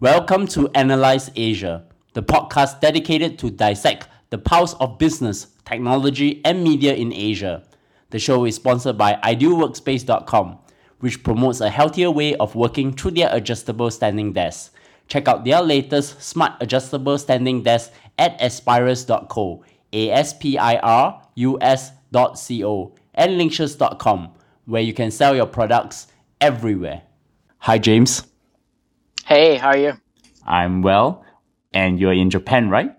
Welcome to Analyze Asia, the podcast dedicated to dissect the pulse of business, technology, and media in Asia. The show is sponsored by idealworkspace.com, which promotes a healthier way of working through their adjustable standing desks. Check out their latest smart adjustable standing desk at aspirus.co, A S P I R U S.co, and linkshes.com, where you can sell your products everywhere. Hi, James. Hey, how are you? I'm well. And you're in Japan, right?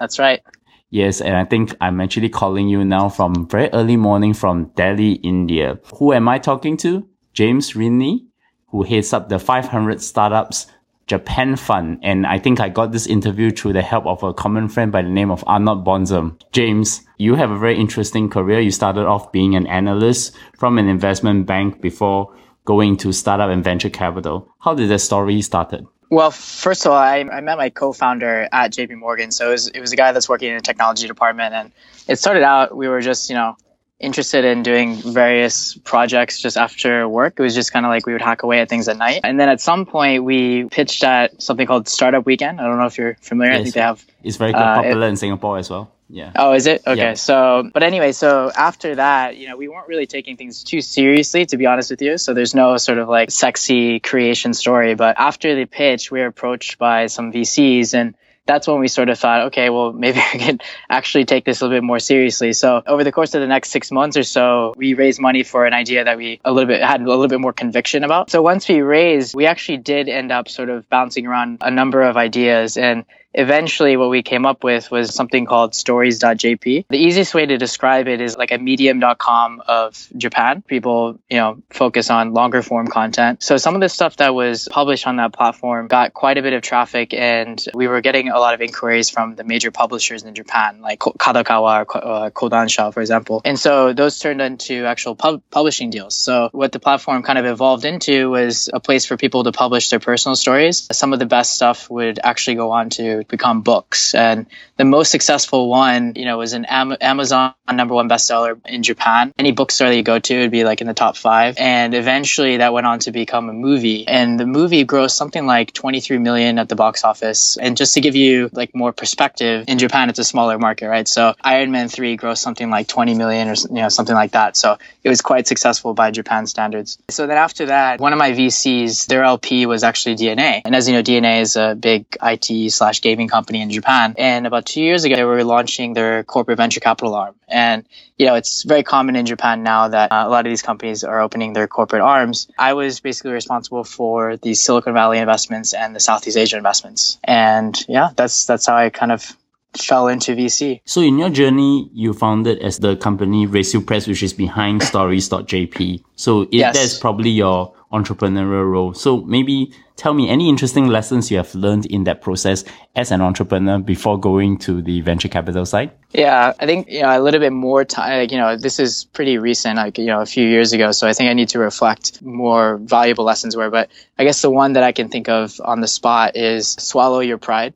That's right. Yes, and I think I'm actually calling you now from very early morning from Delhi, India. Who am I talking to? James Riney, who heads up the 500 Startups Japan Fund. And I think I got this interview through the help of a common friend by the name of Arnaud Bonzom. James, you have a very interesting career. You started off being an analyst from an investment bank before going to startup and venture capital. How did the story started? Well, first of all, I, I met my co-founder at JP Morgan. So it was, it was a guy that's working in the technology department. And it started out, we were just, you know, interested in doing various projects just after work. It was just kind of like we would hack away at things at night. And then at some point we pitched at something called Startup Weekend. I don't know if you're familiar. Yes. I think they have. It's very uh, popular it, in Singapore as well. Yeah. Oh, is it? Okay. Yeah. So, but anyway, so after that, you know, we weren't really taking things too seriously, to be honest with you. So there's no sort of like sexy creation story. But after the pitch, we were approached by some VCs and that's when we sort of thought, okay, well, maybe we could actually take this a little bit more seriously. So over the course of the next six months or so, we raised money for an idea that we a little bit had a little bit more conviction about. So once we raised, we actually did end up sort of bouncing around a number of ideas and eventually what we came up with was something called stories.jp. The easiest way to describe it is like a medium.com of Japan. People, you know, focus on longer form content. So some of the stuff that was published on that platform got quite a bit of traffic and we were getting a lot of inquiries from the major publishers in Japan, like Kadokawa or uh, Kodansha, for example. And so those turned into actual pub- publishing deals. So what the platform kind of evolved into was a place for people to publish their personal stories. Some of the best stuff would actually go on to become books. And the most successful one, you know, was an Am- Amazon number one bestseller in Japan. Any bookstore that you go to would be like in the top five. And eventually that went on to become a movie. And the movie grossed something like 23 million at the box office. And just to give you like more perspective, in Japan, it's a smaller market, right? So Iron Man 3 grossed something like 20 million or, you know, something like that. So it was quite successful by Japan standards. So then after that, one of my VCs, their LP was actually DeNA. And as you know, DeNA is a big IT slash gaming company in Japan. And about two years ago, they were launching their corporate venture capital arm. And, you know, it's very common in Japan now that uh, a lot of these companies are opening their corporate arms. I was basically responsible for the Silicon Valley investments and the Southeast Asia investments. And yeah, that's, that's how I kind of fell into VC. So in your journey, you founded as the company Racial Press, which is behind stories.jp. So it, yes. that's probably your entrepreneurial role. So maybe tell me any interesting lessons you have learned in that process as an entrepreneur before going to the venture capital side? Yeah, I think, you know, a little bit more time, like, you know, this is pretty recent, like, you know, a few years ago. So I think I need to reflect more valuable lessons where, but I guess the one that I can think of on the spot is swallow your pride.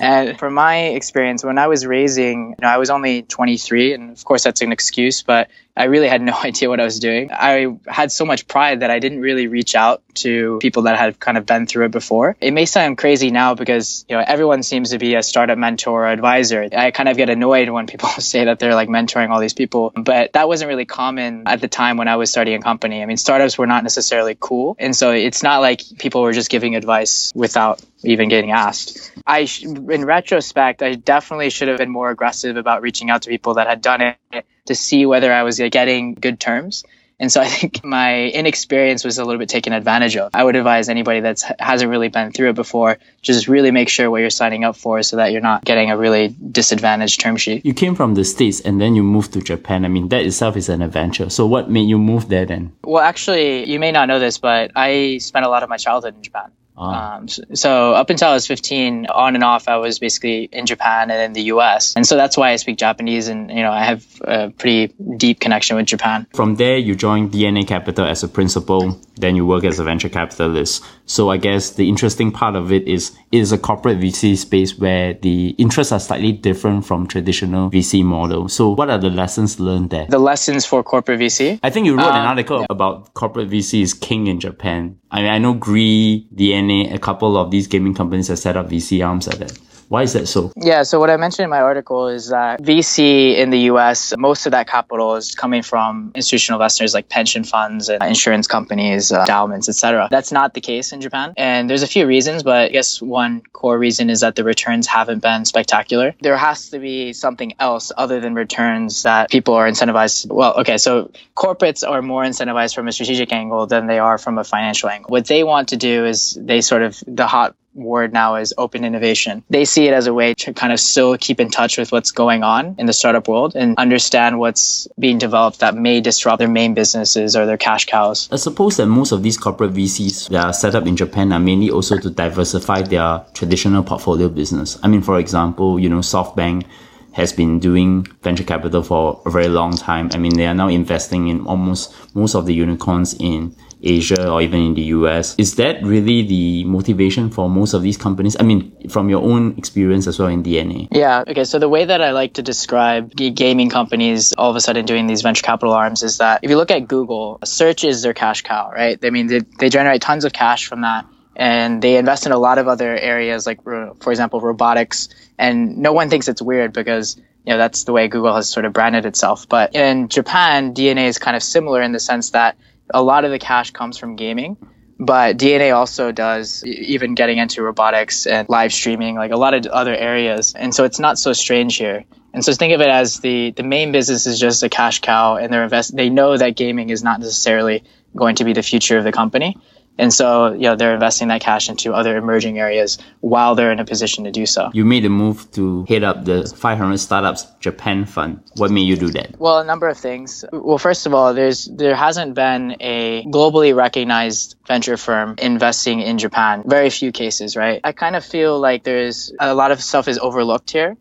And from my experience, when I was raising, you know, I was only 23, and of course that's an excuse, but I really had no idea what I was doing. I had so much pride that I didn't really reach out to people that had kind of been through it before. It may sound crazy now because, you know, everyone seems to be a startup mentor or advisor. I kind of get annoyed when people say that they're like mentoring all these people, but that wasn't really common at the time when I was starting a company. I mean, startups were not necessarily cool. And so it's not like people were just giving advice without even getting asked. I, in retrospect, I definitely should have been more aggressive about reaching out to people that had done it to see whether I was getting good terms. And so I think my inexperience was a little bit taken advantage of. I would advise anybody that hasn't really been through it before, just really make sure what you're signing up for so that you're not getting a really disadvantaged term sheet. You came from the States and then you moved to Japan. I mean, that itself is an adventure. So what made you move there then? Well, actually, you may not know this, but I spent a lot of my childhood in Japan. Ah. Um, so, so, up until I was 15, on and off, I was basically in Japan and in the U.S. And so that's why I speak Japanese, and you know I have a pretty deep connection with Japan. From there, you joined DeNA Capital as a principal. Then you work as a venture capitalist. So I guess the interesting part of it is it is a corporate VC space where the interests are slightly different from traditional VC model. So what are the lessons learned there? The lessons for corporate VC. I think you wrote um, an article yeah. about corporate VC is king in Japan I mean, I know Gree, DeNA, a couple of these gaming companies have set up VC arms at that. Why is that so? Yeah, so what I mentioned in my article is that VC in the US, most of that capital is coming from institutional investors like pension funds and insurance companies, uh, endowments, etc. That's not the case in Japan. And there's a few reasons, but I guess one core reason is that the returns haven't been spectacular. There has to be something else other than returns that people are incentivized. Well, okay, so corporates are more incentivized from a strategic angle than they are from a financial angle. What they want to do is they sort of, the hot word now is open innovation. They see it as a way to kind of still keep in touch with what's going on in the startup world and understand what's being developed that may disrupt their main businesses or their cash cows. I suppose that most of these corporate VCs that are set up in Japan are mainly also to diversify their traditional portfolio business. I mean, for example, you know, SoftBank has been doing venture capital for a very long time. I mean, they are now investing in almost most of the unicorns in Asia or even in the US. Is that really the motivation for most of these companies? I mean, from your own experience as well in DeNA. Yeah. Okay. So the way that I like to describe gaming companies all of a sudden doing these venture capital arms is that if you look at Google, search is their cash cow, right? I mean, they, they generate tons of cash from that and they invest in a lot of other areas like for example robotics and no one thinks it's weird because you know that's the way google has sort of branded itself but in japan DeNA is kind of similar in the sense that a lot of the cash comes from gaming but DeNA also does even getting into robotics and live streaming, like a lot of other areas. And so it's not so strange here. And so think of it as the, the main business is just a cash cow and they're invest, they know that gaming is not necessarily going to be the future of the company. And so, you know, they're investing that cash into other emerging areas while they're in a position to do so. You made a move to head up the 500 Startups Japan Fund. What made you do that? Well, a number of things. Well, first of all, there's there hasn't been a globally recognized venture firm investing in Japan. Very few cases, right? I kind of feel like there's a lot of stuff is overlooked here.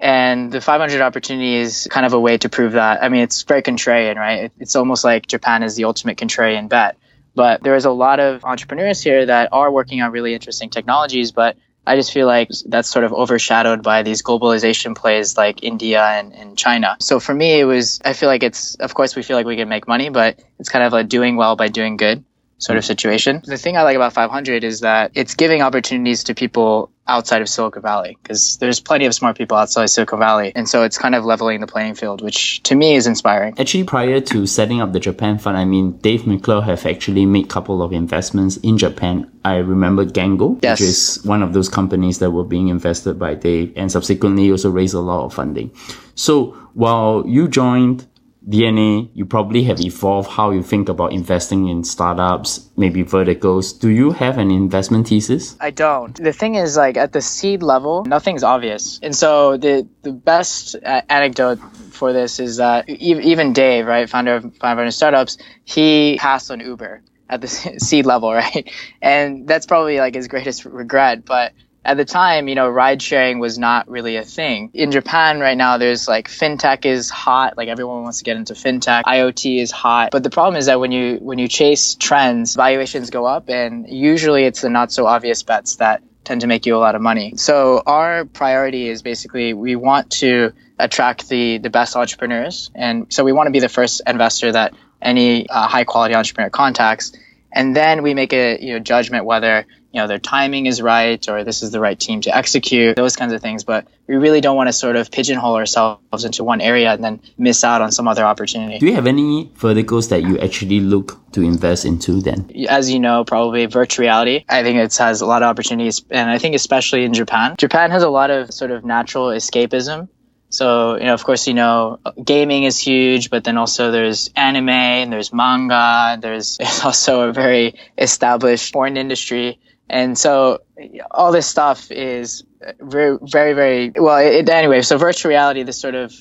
And the 500 opportunity is kind of a way to prove that. I mean, it's very contrarian, right? It's almost like Japan is the ultimate contrarian bet but there is a lot of entrepreneurs here that are working on really interesting technologies, but I just feel like that's sort of overshadowed by these globalization plays like India and, and China. So for me, it was, I feel like it's, of course, we feel like we can make money, but it's kind of like doing well by doing good sort of situation. The thing I like about 500 is that it's giving opportunities to people outside of Silicon Valley because there's plenty of smart people outside of Silicon Valley. And so it's kind of leveling the playing field, which to me is inspiring. Actually, prior to setting up the Japan fund, I mean, Dave McClure have actually made a couple of investments in Japan. I remember Gengo, yes. which is one of those companies that were being invested by Dave and subsequently also raised a lot of funding. So while you joined DeNA, you probably have evolved how you think about investing in startups, maybe verticals. Do you have an investment thesis? I don't. The thing is, like at the seed level, nothing's obvious. And so the, the best anecdote for this is that even Dave, right, founder of 500 Startups, he passed on Uber at the seed level, right? And that's probably like his greatest regret. But at the time, you know, ride sharing was not really a thing. In Japan right now, there's like fintech is hot. Like everyone wants to get into fintech. IoT is hot. But the problem is that when you, when you chase trends, valuations go up and usually it's the not so obvious bets that tend to make you a lot of money. So our priority is basically we want to attract the, the best entrepreneurs. And so we want to be the first investor that any uh, high quality entrepreneur contacts. And then we make a you know, judgment whether you know, their timing is right or this is the right team to execute, those kinds of things. But we really don't want to sort of pigeonhole ourselves into one area and then miss out on some other opportunity. Do you have any verticals that you actually look to invest into then? As you know, probably virtual reality. I think it has a lot of opportunities. And I think especially in Japan, Japan has a lot of sort of natural escapism. So, you know, of course, you know, gaming is huge, but then also there's anime and there's manga. There's, there's also a very established porn industry. And so all this stuff is very, very, very well. It, anyway, so virtual reality, this sort of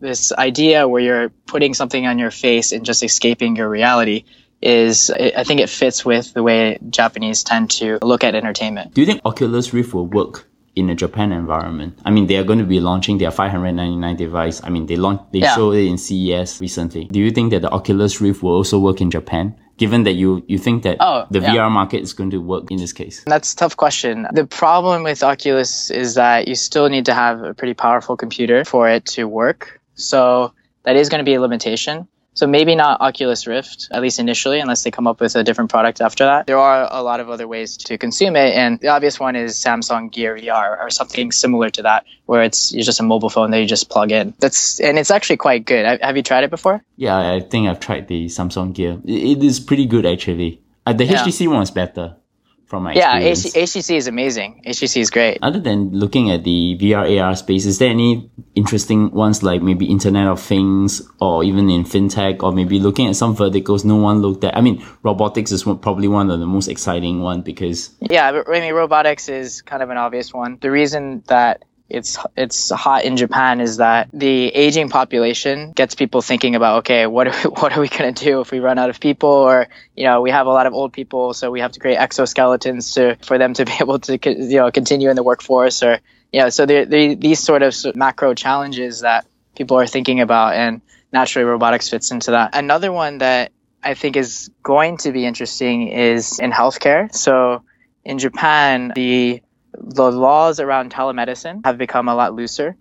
this idea where you're putting something on your face and just escaping your reality is I think it fits with the way Japanese tend to look at entertainment. Do you think Oculus Rift will work in a Japan environment? I mean, they are going to be launching their 599 device. I mean, they launched, they yeah. showed it in CES recently. Do you think that the Oculus Rift will also work in Japan? given that you you think that oh, the yeah. VR market is going to work in this case? That's a tough question. The problem with Oculus is that you still need to have a pretty powerful computer for it to work. So that is going to be a limitation. So maybe not Oculus Rift, at least initially, unless they come up with a different product after that. There are a lot of other ways to consume it, and the obvious one is Samsung Gear VR or something similar to that, where it's just a mobile phone that you just plug in. That's and it's actually quite good. Have you tried it before? Yeah, I think I've tried the Samsung Gear. It is pretty good actually. Uh, the yeah. HTC one is better from my yeah, experience. HTC is amazing. HTC is great. Other than looking at the VR AR space, is there any interesting ones like maybe Internet of Things or even in fintech or maybe looking at some verticals no one looked at? I mean, robotics is probably one of the most exciting one because yeah, I mean, robotics is kind of an obvious one. The reason that it's it's hot in Japan is that the aging population gets people thinking about okay what are we, what are we going to do if we run out of people? Or you know we have a lot of old people so we have to create exoskeletons to for them to be able to you know continue in the workforce or you know so there these sort of macro challenges that people are thinking about and naturally robotics fits into that. Another one that I think is going to be interesting is in healthcare. So in Japan the the laws around telemedicine have become a lot looser.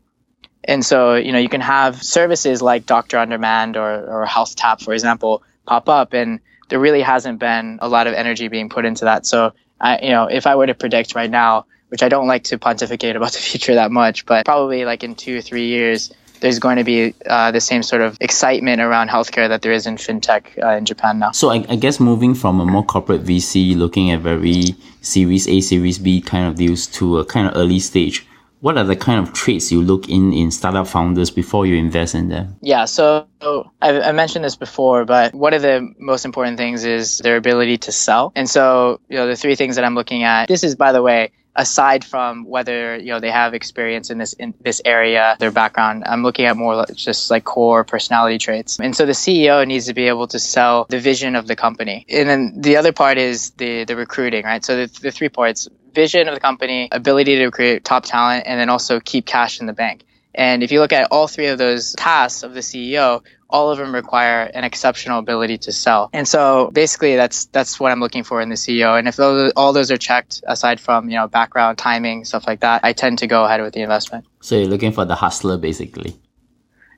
And so, you know, you can have services like Doctor on Demand or, or Health Tap, for example, pop up, and there really hasn't been a lot of energy being put into that. So, I, you know, if I were to predict right now, which I don't like to pontificate about the future that much, but probably like in two or three years, there's going to be uh, the same sort of excitement around healthcare that there is in fintech uh, in Japan now. So I, I, guess moving from a more corporate VC, looking at very Series A, Series B kind of deals to a kind of early stage. What are the kind of traits you look in in startup founders before you invest in them? Yeah, so I, I mentioned this before, but one of the most important things is their ability to sell. And so, you know, the three things that I'm looking at. This is, by the way, aside from whether you know they have experience in this in this area, their background, I'm looking at more just like core personality traits. And so the CEO needs to be able to sell the vision of the company. And then the other part is the the recruiting, right? So the, the three parts: vision of the company, ability to create top talent, and then also keep cash in the bank. And if you look at all three of those tasks of the CEO, all of them require an exceptional ability to sell. And so basically that's that's what I'm looking for in the CEO. And if those, all those are checked aside from, you know, background, timing, stuff like that, I tend to go ahead with the investment. So you're looking for the hustler basically.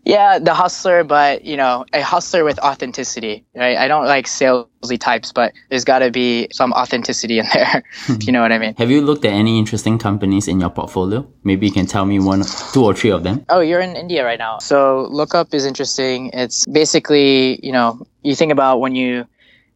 Yeah, the hustler, but you know, a hustler with authenticity. Right? I don't like salesy types, but there's got to be some authenticity in there. you know what I mean? Have you looked at any interesting companies in your portfolio? Maybe you can tell me one, two or three of them. Oh, you're in India right now. So Lookup is interesting. It's basically, you know, you think about when you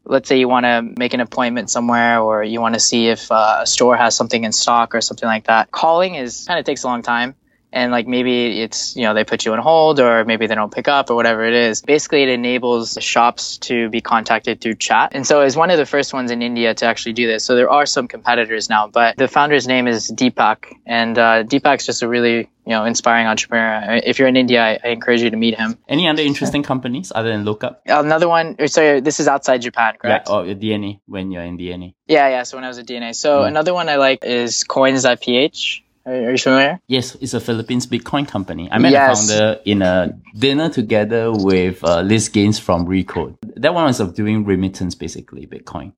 let's say you want to make an appointment somewhere or you want to see if uh, a store has something in stock or something like that calling is kind of takes a long time and like maybe it's you know they put you on hold or maybe they don't pick up or whatever it is. Basically it enables shops to be contacted through chat. And so it's one of the first ones in india to actually do this. So there are some competitors now but the founder's name is deepak. And uh, deepak's just a really you know inspiring entrepreneur. If you're in india I, I, encourage you to meet him. Any other interesting companies other than lookup? Another one sorry this is outside japan correct? Yeah, oh DeNA when you're in DeNA yeah yeah so when i was at DeNA so mm. another one i like is coins.ph are, you familiar? Yes, it's a Philippines Bitcoin company. I met yes. the founder in a dinner together with uh, Liz Gannes from Recode. That one was of doing remittance, basically, Bitcoin.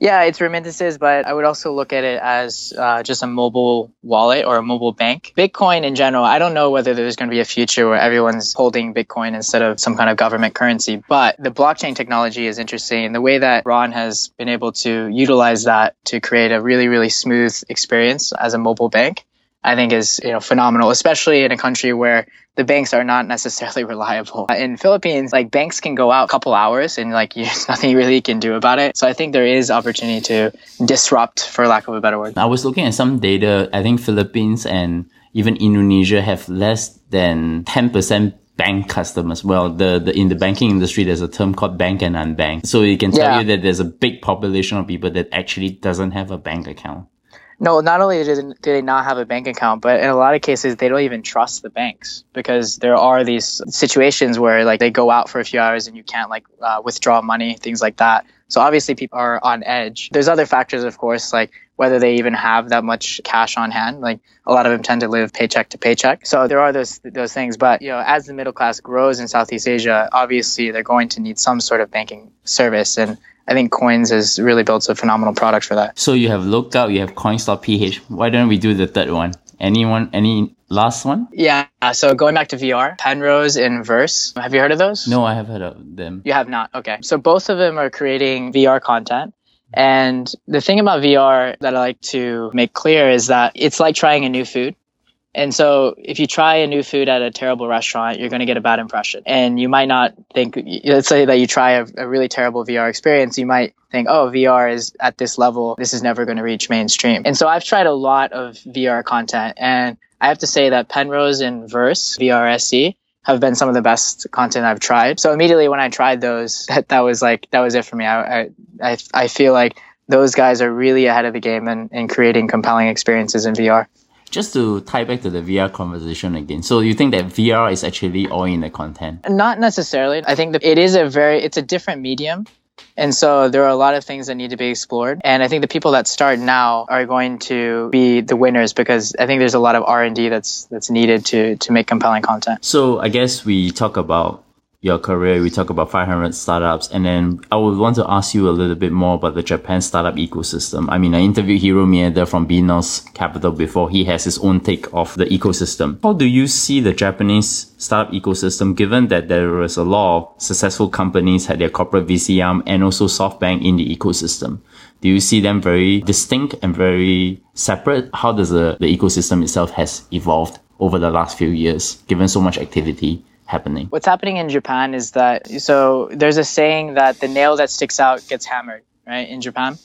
Yeah, it's remittances, but I would also look at it as uh, just a mobile wallet or a mobile bank. Bitcoin in general, I don't know whether there's going to be a future where everyone's holding Bitcoin instead of some kind of government currency, but the blockchain technology is interesting. And The way that Ron has been able to utilize that to create a really, really smooth experience as a mobile bank I think is you know phenomenal, especially in a country where the banks are not necessarily reliable. In Philippines, like banks can go out a couple hours and like there's nothing really you can do about it. So I think there is opportunity to disrupt, for lack of a better word. I was looking at some data. I think Philippines and even Indonesia have less than ten percent bank customers. Well, the, the in the banking industry, there's a term called bank and unbanked. So it can tell yeah. you that there's a big population of people that actually doesn't have a bank account. No, not only do they not have a bank account, but in a lot of cases they don't even trust the banks because there are these situations where like they go out for a few hours and you can't like uh, withdraw money, things like that. So obviously people are on edge. There's other factors, of course, like whether they even have that much cash on hand. Like a lot of them tend to live paycheck to paycheck. So there are those those things. But you know, as the middle class grows in Southeast Asia, obviously they're going to need some sort of banking service and I think Coins has really built a phenomenal product for that. So you have Lookup, you have Coins.ph. Why don't we do the third one? Anyone? Any last one? Yeah. So going back to VR, Penrose and Vrse. Have you heard of those? No, I have heard of them. You have not. Okay. So both of them are creating VR content. And the thing about VR that I like to make clear is that it's like trying a new food. And so if you try a new food at a terrible restaurant, you're going to get a bad impression. And you might not think, let's say that you try a, a, really terrible VR experience, you might think, oh, VR is at this level. This is never going to reach mainstream. And so I've tried a lot of VR content and I have to say that Penrose and Vrse, VRSE, have been some of the best content I've tried. So immediately when I tried those, that, that was like, that was it for me. I, I, I feel like those guys are really ahead of the game in, in creating compelling experiences in VR just to tie back to the VR conversation again. So you think that VR is actually all in the content? Not necessarily. I think that it is a very it's a different medium. And so there are a lot of things that need to be explored. And I think the people that start now are going to be the winners because I think there's a lot of R&D that's that's needed to to make compelling content. So I guess we talk about your career, we talk about 500 startups, and then I would want to ask you a little bit more about the Japan startup ecosystem. I mean, I interviewed Hiro Maeda from Beenos Capital before. He has his own take of the ecosystem. How do you see the Japanese startup ecosystem, given that there is a lot of successful companies had their corporate VC arm and also SoftBank in the ecosystem? Do you see them very distinct and very separate? How does the, the ecosystem itself has evolved over the last few years, given so much activity? Happening? What's happening in Japan is that so there's a saying that the nail that sticks out gets hammered, right? In Japan.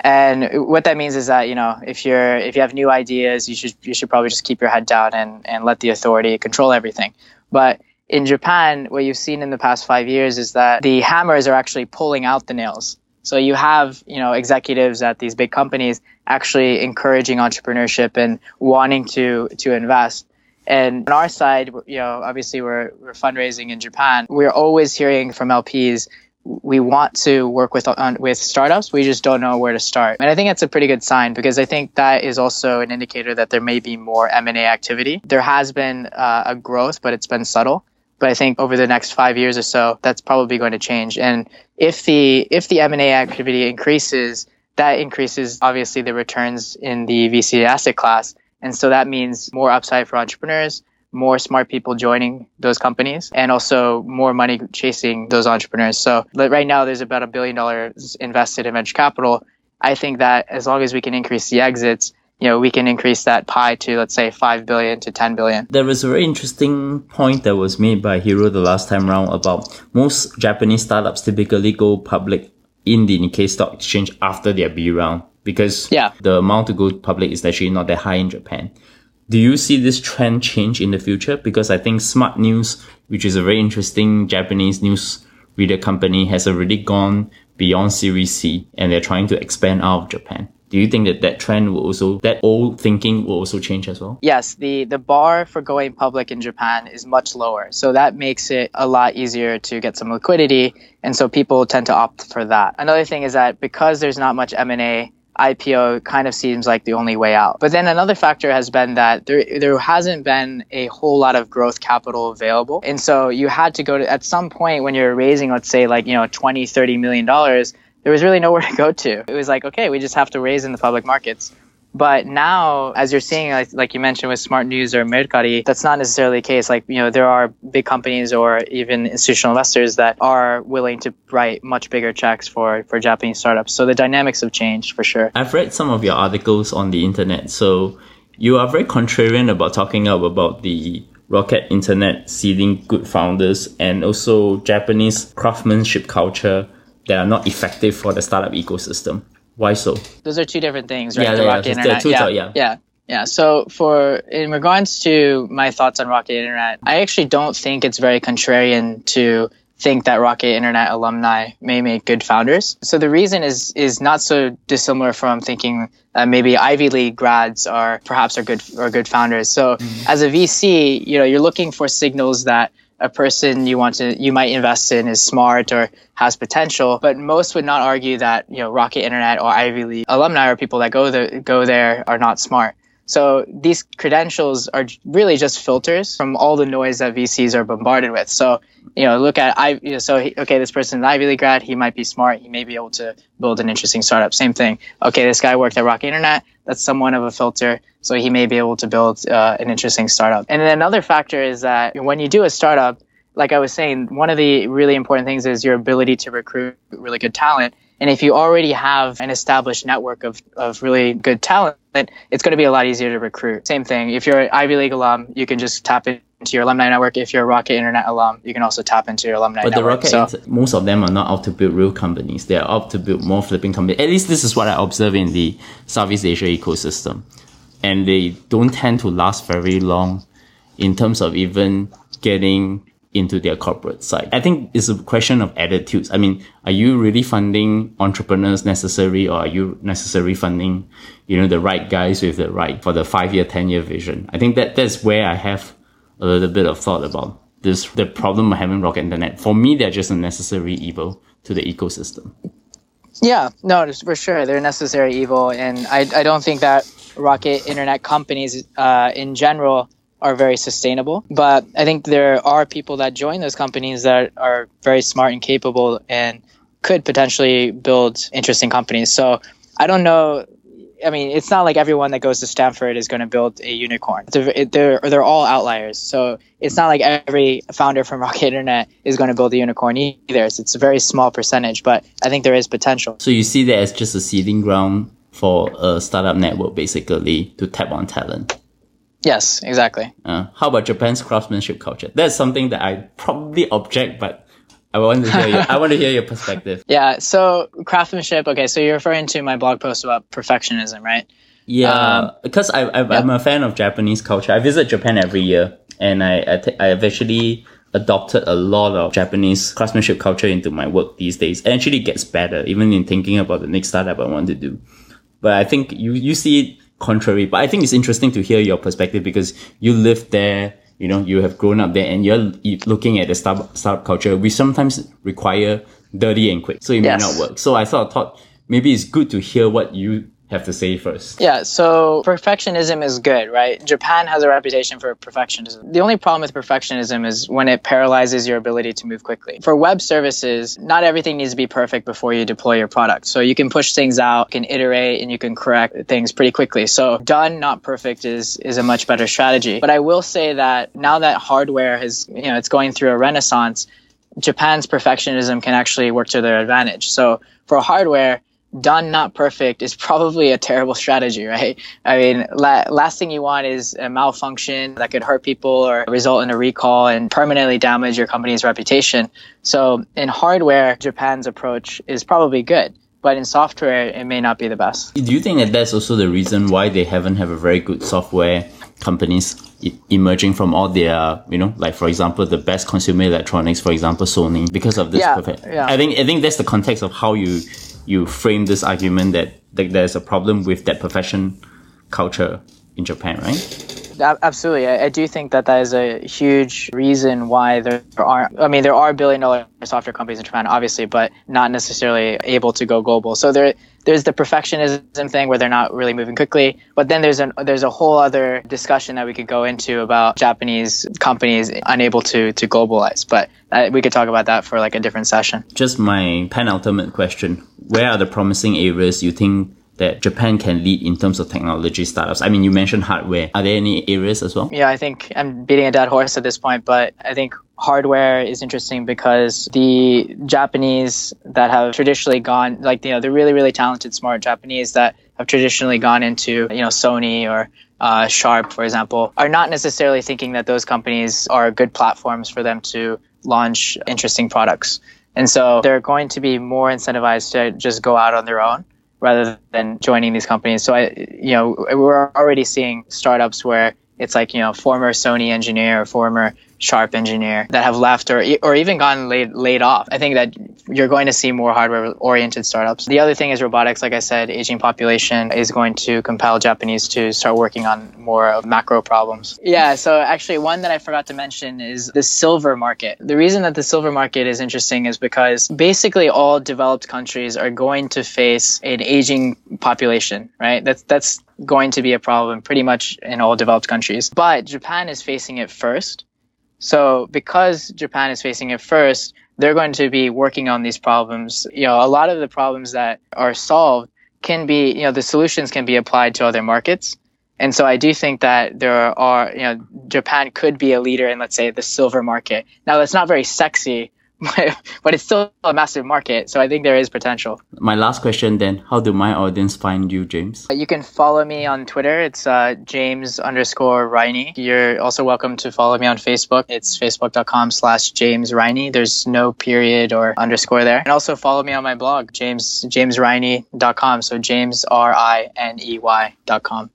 And what that means is that you know if you're if you have new ideas, you should you should probably just keep your head down and and let the authority control everything. But in Japan, what you've seen in the past five years is that the hammers are actually pulling out the nails. So you have you know executives at these big companies actually encouraging entrepreneurship and wanting to to invest. And on our side, you know, obviously we're, we're fundraising in Japan. We're always hearing from LPs we want to work with on, with startups. We just don't know where to start. And I think that's a pretty good sign because I think that is also an indicator that there may be more M&A activity. There has been uh, a growth, but it's been subtle. But I think over the next five years or so, that's probably going to change. And if the if the M&A activity increases, that increases obviously the returns in the VC asset class and so that means more upside for entrepreneurs, more smart people joining those companies, and also more money chasing those entrepreneurs. So right now, there's about a billion dollars invested in venture capital. I think that as long as we can increase the exits, you know, we can increase that pie to let's say five billion to ten billion. There was a very interesting point that was made by Hiro the last time round about most Japanese startups typically go public in the Nikkei Stock Exchange after their B round because yeah. the amount to go public is actually not that high in Japan. Do you see this trend change in the future? Because I think Smart News, which is a very interesting Japanese news reader company, has already gone beyond Series C and they're trying to expand out of Japan. Do you think that that trend will also, that old thinking will also change as well? Yes, the, the bar for going public in Japan is much lower. So that makes it a lot easier to get some liquidity. And so people tend to opt for that. Another thing is that because there's not much M&A IPO kind of seems like the only way out. But then another factor has been that there there hasn't been a whole lot of growth capital available. And so you had to go to at some point when you're raising let's say like, you know, 20, 30 million dollars, there was really nowhere to go to. It was like, okay, we just have to raise in the public markets. But now, as you're seeing, like, like you mentioned with Smart News or Mercari, that's not necessarily the case. Like, you know, there are big companies or even institutional investors that are willing to write much bigger checks for, for Japanese startups. So the dynamics have changed for sure. I've read some of your articles on the internet. So you are very contrarian about talking about the rocket internet seeding good founders and also Japanese craftsmanship culture that are not effective for the startup ecosystem. Why so? Those are two different things, right? Yeah, the yeah, Rocket Internet. Two, yeah, yeah, yeah, yeah. So for in regards to my thoughts on Rocket Internet, I actually don't think it's very contrarian to think that Rocket Internet alumni may make good founders. So the reason is is not so dissimilar from thinking that maybe Ivy League grads are perhaps are good are good founders. So mm-hmm. as a VC, you know, you're looking for signals that a person you want to you might invest in is smart or has potential but most would not argue that you know rocket internet or ivy league alumni or people that go there go there are not smart So these credentials are really just filters from all the noise that VCs are bombarded with. So, you know, look at I. You know, so he, okay, this person an Ivy League grad. He might be smart. He may be able to build an interesting startup. Same thing. Okay, this guy worked at Rocket Internet. That's somewhat of a filter. So he may be able to build uh, an interesting startup. And then another factor is that when you do a startup, like I was saying, one of the really important things is your ability to recruit really good talent. And if you already have an established network of, of really good talent, it's going to be a lot easier to recruit. Same thing. If you're an Ivy League alum, you can just tap into your alumni network. If you're a Rocket Internet alum, you can also tap into your alumni but network. But the Rocket, so, most of them are not out to build real companies. They are out to build more flipping companies. At least this is what I observe in the Southeast Asia ecosystem. And they don't tend to last very long in terms of even getting into their corporate side. I think it's a question of attitudes. I mean, are you really funding entrepreneurs necessary or are you necessarily funding, you know, the right guys with the right for the five year, 10 year vision? I think that that's where I have a little bit of thought about this, the problem of having rocket internet. For me, they're just a necessary evil to the ecosystem. Yeah, no, for sure. They're necessary evil. And I, I don't think that rocket internet companies, uh, in general, are very sustainable. But I think there are people that join those companies that are very smart and capable and could potentially build interesting companies. So I don't know. I mean, it's not like everyone that goes to Stanford is going to build a unicorn. They're, they're, they're all outliers. So it's not like every founder from Rocket Internet is going to build a unicorn either. It's, it's a very small percentage, but I think there is potential. So you see that as just a seeding ground for a startup network, basically, to tap on talent. Yes, exactly. Uh, how about Japan's craftsmanship culture? That's something that I probably object, but I want to hear your, I want to hear your perspective. Yeah. So craftsmanship. Okay. So you're referring to my blog post about perfectionism, right? Yeah, um, because I, I am a fan of Japanese culture. I visit Japan every year, and I I t- I've actually adopted a lot of Japanese craftsmanship culture into my work these days. It actually gets better, even in thinking about the next startup I want to do. But I think you you see it contrary. But I think it's interesting to hear your perspective because you live there, you know, you have grown up there and you're looking at the startup, startup culture. We sometimes require dirty and quick. So it yes. may not work. So I thought, thought maybe it's good to hear what you have to say first? Yeah, so perfectionism is good, right? Japan has a reputation for perfectionism. The only problem with perfectionism is when it paralyzes your ability to move quickly. For web services, not everything needs to be perfect before you deploy your product. So you can push things out, can iterate, and you can correct things pretty quickly. So done, not perfect is is a much better strategy. But I will say that now that hardware has, you know, it's going through a renaissance, Japan's perfectionism can actually work to their advantage. So for hardware, done not perfect is probably a terrible strategy, right? I mean, la- last thing you want is a malfunction that could hurt people or result in a recall and permanently damage your company's reputation. So in hardware, Japan's approach is probably good. But in software, it may not be the best. Do you think that that's also the reason why they haven't have a very good software companies emerging from all their, you know, like for example, the best consumer electronics, for example, Sony, because of this yeah, perfect. Yeah. I think I think that's the context of how you you frame this argument that, that there's a problem with that profession culture in Japan, right? Absolutely. I, I, do think that that is a huge reason why there are, I mean, there are billion dollar software companies in Japan, obviously, but not necessarily able to go global. So there, there's the perfectionism thing where they're not really moving quickly. But then there's an, there's a whole other discussion that we could go into about Japanese companies unable to, to globalize. But uh, we could talk about that for like a different session. Just my penultimate question. Where are the promising areas you think that Japan can lead in terms of technology startups? I mean, you mentioned hardware. Are there any areas as well? Yeah, I think I'm beating a dead horse at this point, but I think hardware is interesting because the Japanese that have traditionally gone, like, you know, the really, really talented, smart Japanese that have traditionally gone into, you know, Sony or uh, Sharp, for example, are not necessarily thinking that those companies are good platforms for them to launch interesting products. And so they're going to be more incentivized to just go out on their own rather than joining these companies. So I, you know, we're already seeing startups where it's like you know former Sony engineer or former Sharp engineer that have left or or even gotten laid laid off. I think that you're going to see more hardware oriented startups. The other thing is robotics. Like I said, aging population is going to compel Japanese to start working on more of macro problems. Yeah. So actually, one that I forgot to mention is the silver market. The reason that the silver market is interesting is because basically all developed countries are going to face an aging population. Right. That's that's going to be a problem pretty much in all developed countries. But Japan is facing it first. So because Japan is facing it first, they're going to be working on these problems. You know, a lot of the problems that are solved can be, you know, the solutions can be applied to other markets. And so I do think that there are, you know, Japan could be a leader in, let's say, the silver market. Now, that's not very sexy but it's still a massive market. So I think there is potential. My last question then, how do my audience find you, James? You can follow me on Twitter. It's uh, James underscore Riney. You're also welcome to follow me on Facebook. It's facebook.com slash James Riney. There's no period or underscore there. And also follow me on my blog, James, jamesriney.com. So James, R-I-N-E-Y dot com.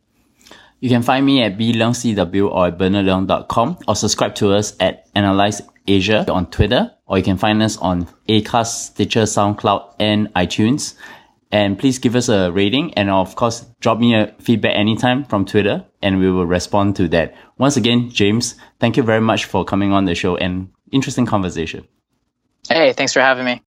You can find me at bleungcw or at bernardleung.com or subscribe to us at Analyze Asia on Twitter, or you can find us on Acast, Stitcher, SoundCloud, and iTunes. And please give us a rating and of course, drop me a feedback anytime from Twitter and we will respond to that. Once again, James, thank you very much for coming on the show and interesting conversation. Hey, thanks for having me.